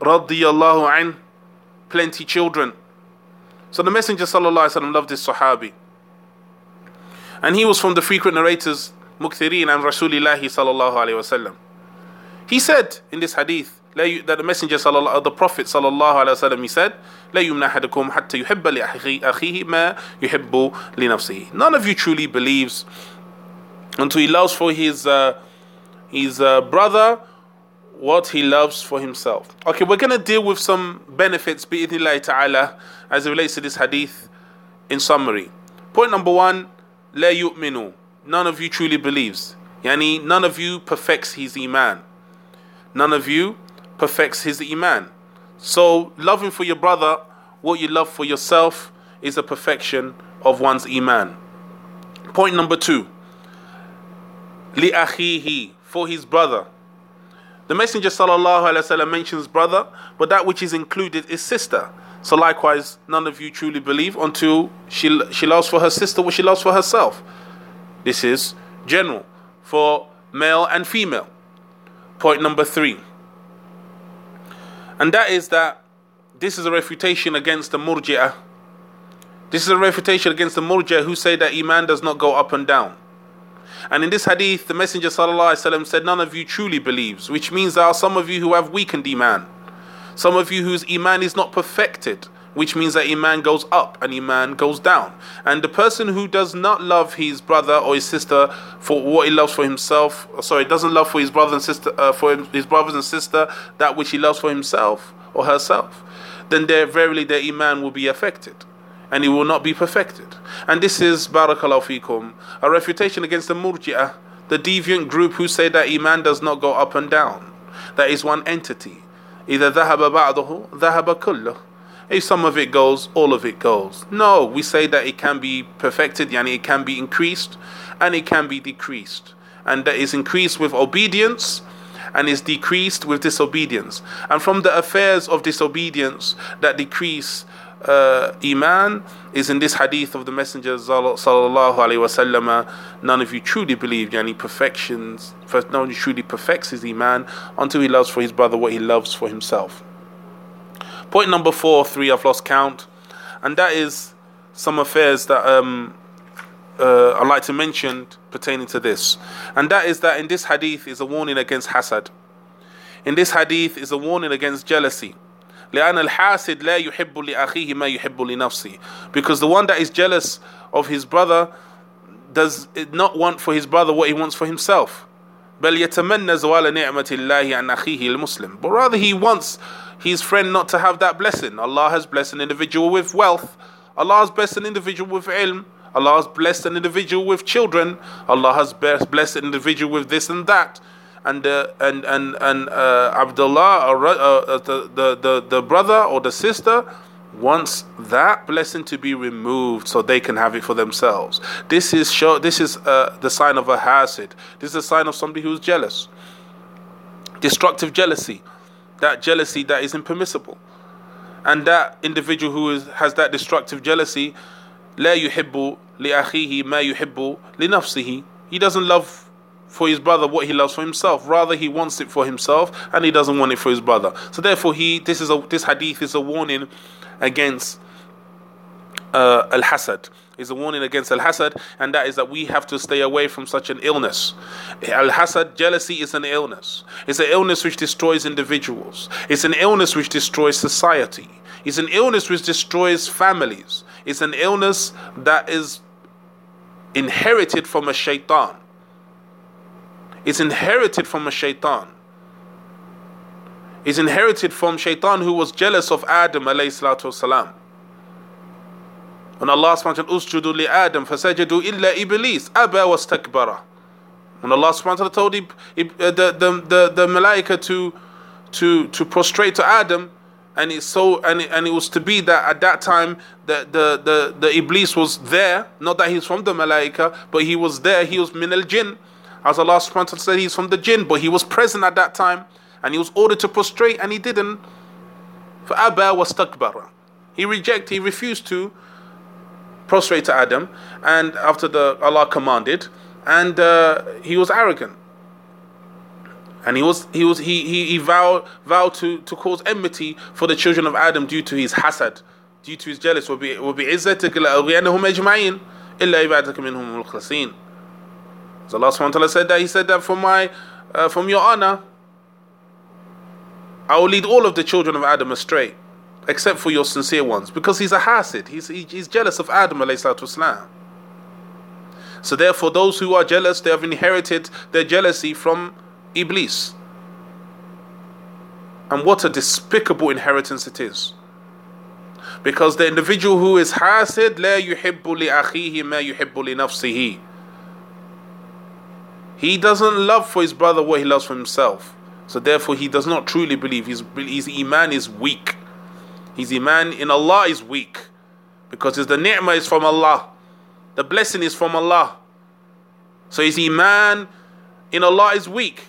radiyallahu an plenty children so the Messenger وسلم, loved this Sahabi. And he was from the frequent narrators, Mukthirin and Rasulillahi sallallahu alayhi wasallam. He said in this hadith that the Messenger, the Prophet sallallahu alayhi wasallam, he said, لا يمنع أحدكم حتى يحب لأخيه ما يحب لنفسه. None of you truly believes until he loves for his uh, his uh, brother what he loves for himself. Okay, we're going to deal with some benefits, bi'idhnillah ta'ala, as it relates to this hadith in summary. Point number one, la yu'minu. None of you truly believes. Yani, none of you perfects his iman. None of you perfects his iman. So, loving for your brother what you love for yourself is a perfection of one's iman. Point number two. لِأَخِيهِ For his brother. The Messenger sallallahu alaihi wasallam mentions brother, but that which is included is sister. So likewise, none of you truly believe until she she loves for her sister what she loves for herself. This is general for male and female. Point number three. And that is that this is a refutation against the murji'ah. This is a refutation against the murji'ah who say that iman does not go up and down. And in this hadith, the Messenger وسلم, said, None of you truly believes, which means there are some of you who have weakened iman. Some of you whose iman is not perfected which means that Iman goes up and Iman goes down. And the person who does not love his brother or his sister for what he loves for himself, sorry, doesn't love for his brother and sister, uh, for his brothers and sister that which he loves for himself or herself, then there verily their Iman will be affected. And it will not be perfected. And this is, Barakallahu fikum, a refutation against the Murji'ah, the deviant group who say that Iman does not go up and down. That is one entity. إذا ذهب بعضه ذهب كله if some of it goes, all of it goes. No, we say that it can be perfected, yani it can be increased and it can be decreased. And that is increased with obedience and is decreased with disobedience. And from the affairs of disobedience that decrease uh, Iman is in this hadith of the Messenger sallallahu alaihi wasallam. None of you truly believe, yani perfections. First, no one truly perfects his Iman until he loves for his brother what he loves for himself. Point number four, three, I've lost count, and that is some affairs that um, uh, I'd like to mention pertaining to this, and that is that in this hadith is a warning against hasad. In this hadith is a warning against jealousy. لأن الحاسد لا يحب لأخيه ما يحب لنفسه because the one that is jealous of his brother does not want for his brother what he wants for himself بل يتمنى زوال نعمة الله عن أخيه المسلم but rather he wants his friend not to have that blessing. Allah has blessed an individual with wealth. Allah has blessed an individual with ilm. Allah has blessed an individual with children. Allah has blessed an individual with this and that. And uh, and and and uh, Abdullah, uh, uh, the, the the the brother or the sister, wants that blessing to be removed so they can have it for themselves. This is show. This is uh, the sign of a hasid. This is a sign of somebody who's jealous. Destructive jealousy that jealousy that is impermissible. And that individual who is, has that destructive jealousy, لا يحب لأخيه ما يحب لنفسه. He doesn't love for his brother what he loves for himself. Rather, he wants it for himself, and he doesn't want it for his brother. So therefore, he this is a this hadith is a warning against uh, al hasad is a warning against al hasad, and that is that we have to stay away from such an illness. Al hasad, jealousy, is an illness. It's an illness which destroys individuals. It's an illness which destroys society. It's an illness which destroys families. It's an illness that is inherited from a shaitan. It's inherited from a shaitan. It's inherited from shaitan who was jealous of Adam alayhi salatu. When Allah subhanahu wa ta'ala usjudu li Adam fasajadu illa iblis aba wastakbara. When Allah subhanahu wa ta'ala told uh, the, the, the, the malaika to, to, to prostrate to Adam, and it's so and it, and it was to be that at that time the, the the the iblis was there not that he's from the malaika but he was there he was min al jinn. As Allah subhanahu wa ta'ala said he's from the jinn but he was present at that time and he was ordered to prostrate and he didn't. For abba was takbara he rejected he refused to prostrate to Adam, and after the Allah commanded, and uh, he was arrogant. And he was he was he he, he vowed vowed to, to cause enmity for the children of Adam due to his hasad, due to his jealous. Be izzatik ajma'in illa ibadaka minhum al-khlasin. So Allah subhanahu said that he said that for my uh, from your honor I will lead all of the children of Adam astray except for your sincere ones, because he's a hasid. He's, he's jealous of Adam والسلام. So therefore, those who are jealous, they have inherited their jealousy from Iblis. And what a despicable inheritance it is. Because the individual who is hasid, لا يحب لأخيه ما يحب لنفسه. He doesn't love for his brother what he loves for himself. So therefore, he does not truly believe. His, his iman is weak. His iman in Allah is weak. Because the ni'mah is from Allah. The blessing is from Allah. So his iman in Allah is weak.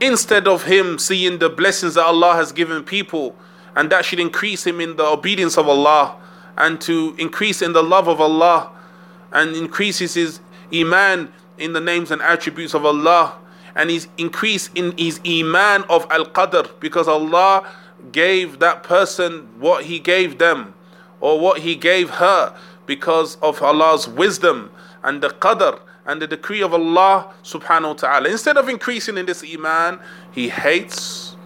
Instead of him seeing the blessings that Allah has given people, and that should increase him in the obedience of Allah, and to increase in the love of Allah, and increases his iman in the names and attributes of Allah, and his increase in his iman of al qadr, because Allah gave that person what He gave them, or what He gave her, because of Allah's wisdom and the qadr and the decree of Allah subhanahu wa ta'ala. Instead of increasing in this iman, he hates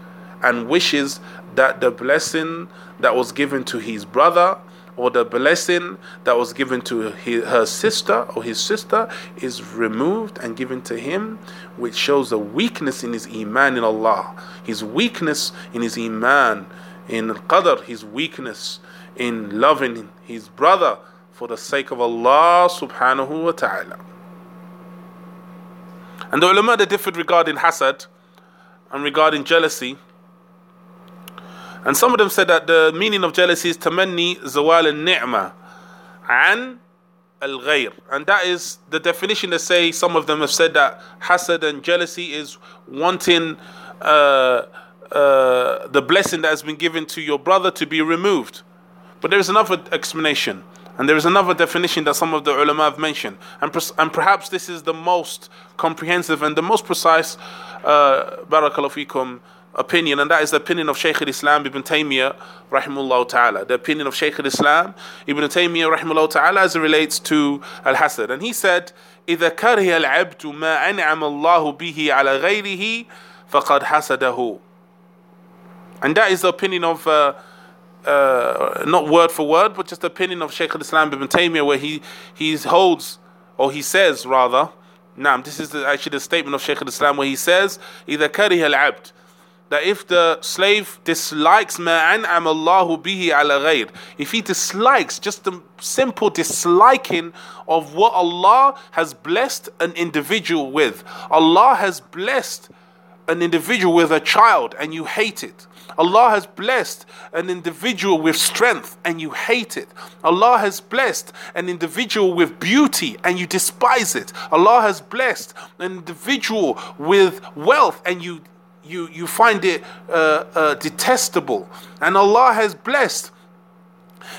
and wishes that the blessing that was given to his brother or the blessing that was given to his, her sister or his sister is removed and given to him, which shows a weakness in his iman in Allah, his weakness in his iman in qadr, his weakness in loving his brother for the sake of Allah subhanahu wa ta'ala. And the ulama they differed regarding hasad and regarding jealousy. And some of them said that the meaning of jealousy is tamanni zawal al-ni'ma and al-ghayr. And that is the definition they say, some of them have said that hasad and jealousy is wanting uh, uh, the blessing that has been given to your brother to be removed. But there is another explanation. And there is another definition that some of the ulama have mentioned. And, and perhaps this is the most comprehensive and the most precise, uh, barakallahu fikum, opinion, and that is the opinion of Shaykh al-Islam Ibn Taymiyyah rahimullah ta'ala. The opinion of Shaykh al-Islam Ibn Taymiyyah rahimullah ta'ala as it relates to al-hasad. And he said, إذا كره العبد ما أنعم الله به على غيره فقد حسده. And that is the opinion of, uh, uh, not word for word, but just the opinion of Shaykh al-Islam Ibn Taymiyyah where he, he holds, or he says rather, Now, this is the, actually the statement of Shaykh al-Islam where he says, إذا كره العبد that if the slave dislikes ma'an amallahu bihi ala ghayr, if he dislikes just the simple disliking of what Allah has blessed an individual with, Allah has blessed an individual with a child and you hate it. Allah has blessed an individual with strength and you hate it. Allah has blessed an individual with beauty and you despise it. Allah has blessed an individual with wealth and you you, you find it uh, uh, detestable. And Allah has blessed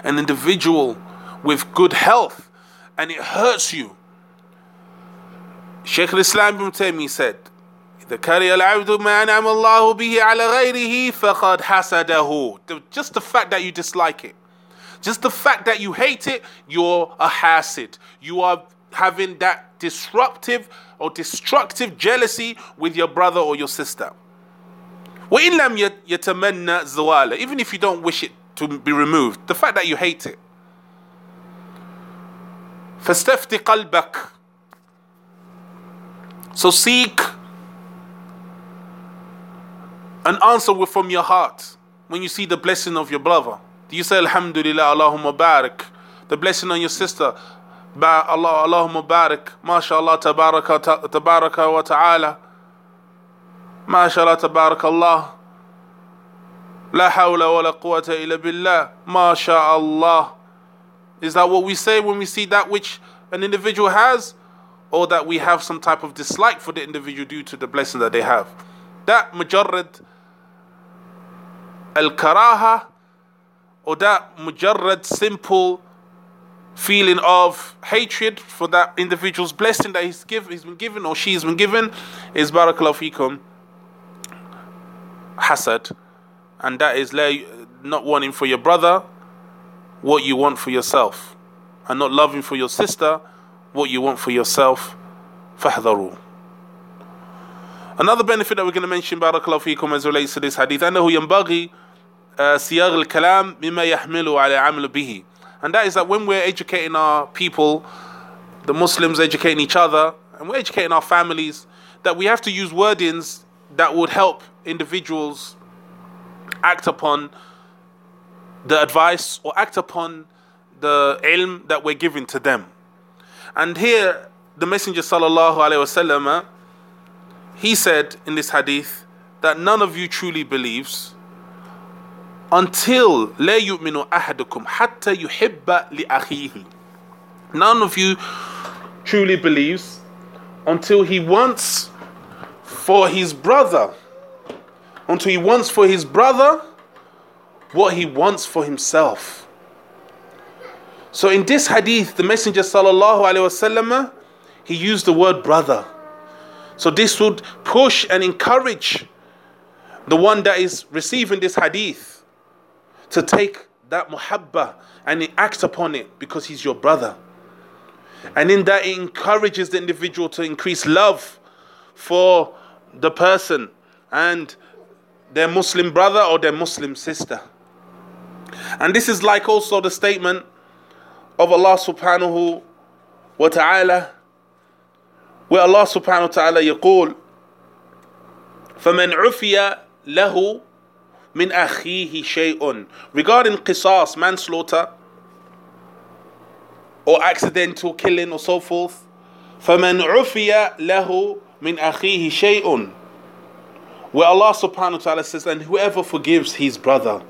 an individual with good health and it hurts you. Shaykh al-Islam ibn Taymiyyah said, إذا كره العبد ما أنعم الله به على غيره فقد حسده. Just the fact that you dislike it. Just the fact that you hate it, you're a hasid. You are having that disruptive or destructive jealousy with your brother or your sister. وإن لم يتمنى زواله even if you don't wish it to be removed the fact that you hate it فاستفتي قلبك so seek an answer from your heart when you see the blessing of your brother do you say alhamdulillah allahumma barik the blessing on your sister Allah Allahumma barik mashallah tabaraka tabaraka wa ta'ala ما شاء الله تبارك الله لا حول ولا قوة إلا بالله ما شاء الله Is that what we say when we see that which an individual has? Or that we have some type of dislike for the individual due to the blessing that they have? That mujarrad al-karaha or that mujarrad simple feeling of hatred for that individual's blessing that he's, give, he's been given or she's been given is barakallahu fikum hasad, and that is not wanting for your brother what you want for yourself, and not loving for your sister what you want for yourself. فاحذروا. Another benefit that we're going to mention بارك الله فيكم as relates to this hadith أنه ينبغي صياغ الكلام مما يحمل على عمل به and that is that when we're educating our people the Muslims educating each other and we're educating our families that we have to use wordings that would help individuals act upon the advice or act upon the ilm that we're giving to them. And here, the Messenger sallallahu alaihi wasallam, he said in this hadith that none of you truly believes until لا يؤمن أحدكم حتى يحب لأخيه none of you truly believes until he wants for his brother. Until he wants for his brother what he wants for himself. So in this hadith the messenger sallallahu alaihi wasallam he used the word brother. So this would push and encourage the one that is receiving this hadith to take that muhabba and act upon it because he's your brother. And in that, it encourages the individual to increase love for the person and their Muslim brother or their Muslim sister. And this is like also the statement of Allah subhanahu wa ta'ala, where Allah subhanahu wa ta'ala يقول فمن عفي له من أخيه شيء regarding qisas manslaughter or accidental killing or so forth فمن عفي له من أخيه شيء where Allah subhanahu wa ta'ala says and whoever forgives his brother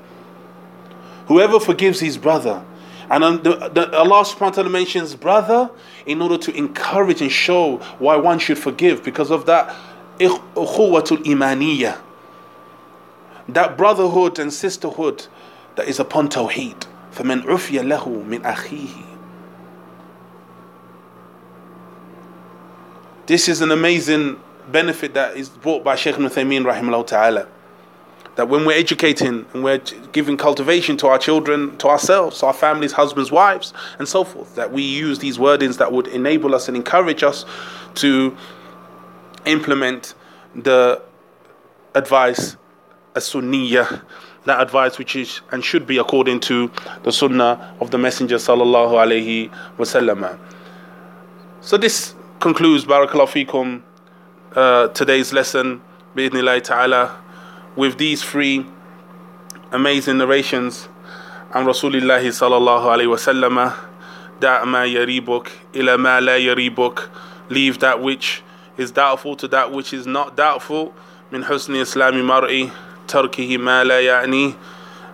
whoever forgives his brother and the, the, Allah subhanahu wa ta'ala mentions brother in order to encourage and show why one should forgive because of that ukhuwatul imaniyah that brotherhood and sisterhood that is upon Tawheed. فَمَنْ عُفِيَ لَهُ مِنْ أَخِيهِ This is an amazing benefit that is brought by Shaykh Uthaymeen rahimahullah ta'ala. That when we're educating and we're giving cultivation to our children, to ourselves, to our families, husbands, wives, and so forth, that we use these wordings that would enable us and encourage us to implement the advice a sunniyah, that advice which is and should be according to the sunnah of the Messenger sallallahu alaihi wasallam. So this concludes barakallahu fikum uh, today's lesson bi'idhnillah ta'ala with these three amazing narrations عن رسول الله صلى الله عليه وسلم دع ما يريبك إلى ما لا يريبك leave that which is doubtful to that which is not doubtful من حسن إسلام مرئي تركه ما لا يعني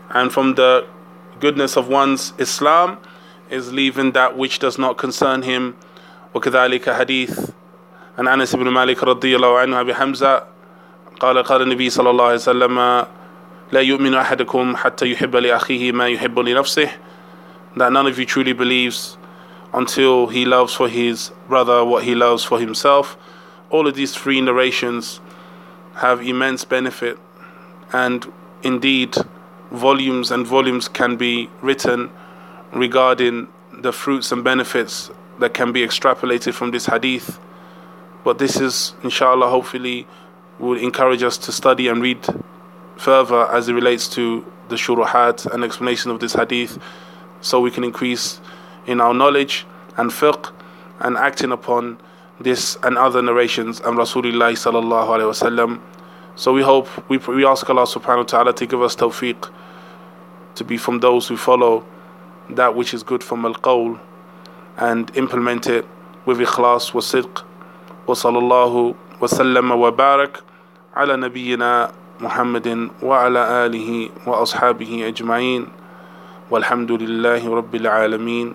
and from the goodness of one's Islam is leaving that which does not concern him وكذلك حديث عن أنس بن مالك رضي الله عنه أبي حمزة قال قال النبي صلى الله عليه وسلم لا يؤمن أحدكم حتى يحب لأخيه ما يحب لنفسه that none of you truly believes until he loves for his brother what he loves for himself all of these three narrations have immense benefit and indeed volumes and volumes can be written regarding the fruits and benefits that can be extrapolated from this hadith. But this is inshallah hopefully will encourage us to study and read further as it relates to the shuruhat and explanation of this hadith so we can increase in our knowledge and fiqh and acting upon this and other narrations and Rasulullah sallallahu alaihi wasallam so we hope, we, we ask Allah subhanahu wa ta'ala to give us tawfiq to be from those who follow that which is good from al-qawl and implement it with ikhlas wa sidq wa sallallahu wa sallama wa barak ala nabiyyina محمد وعلى آله وأصحابه أجمعين والحمد لله رب العالمين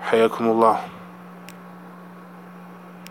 حياكم الله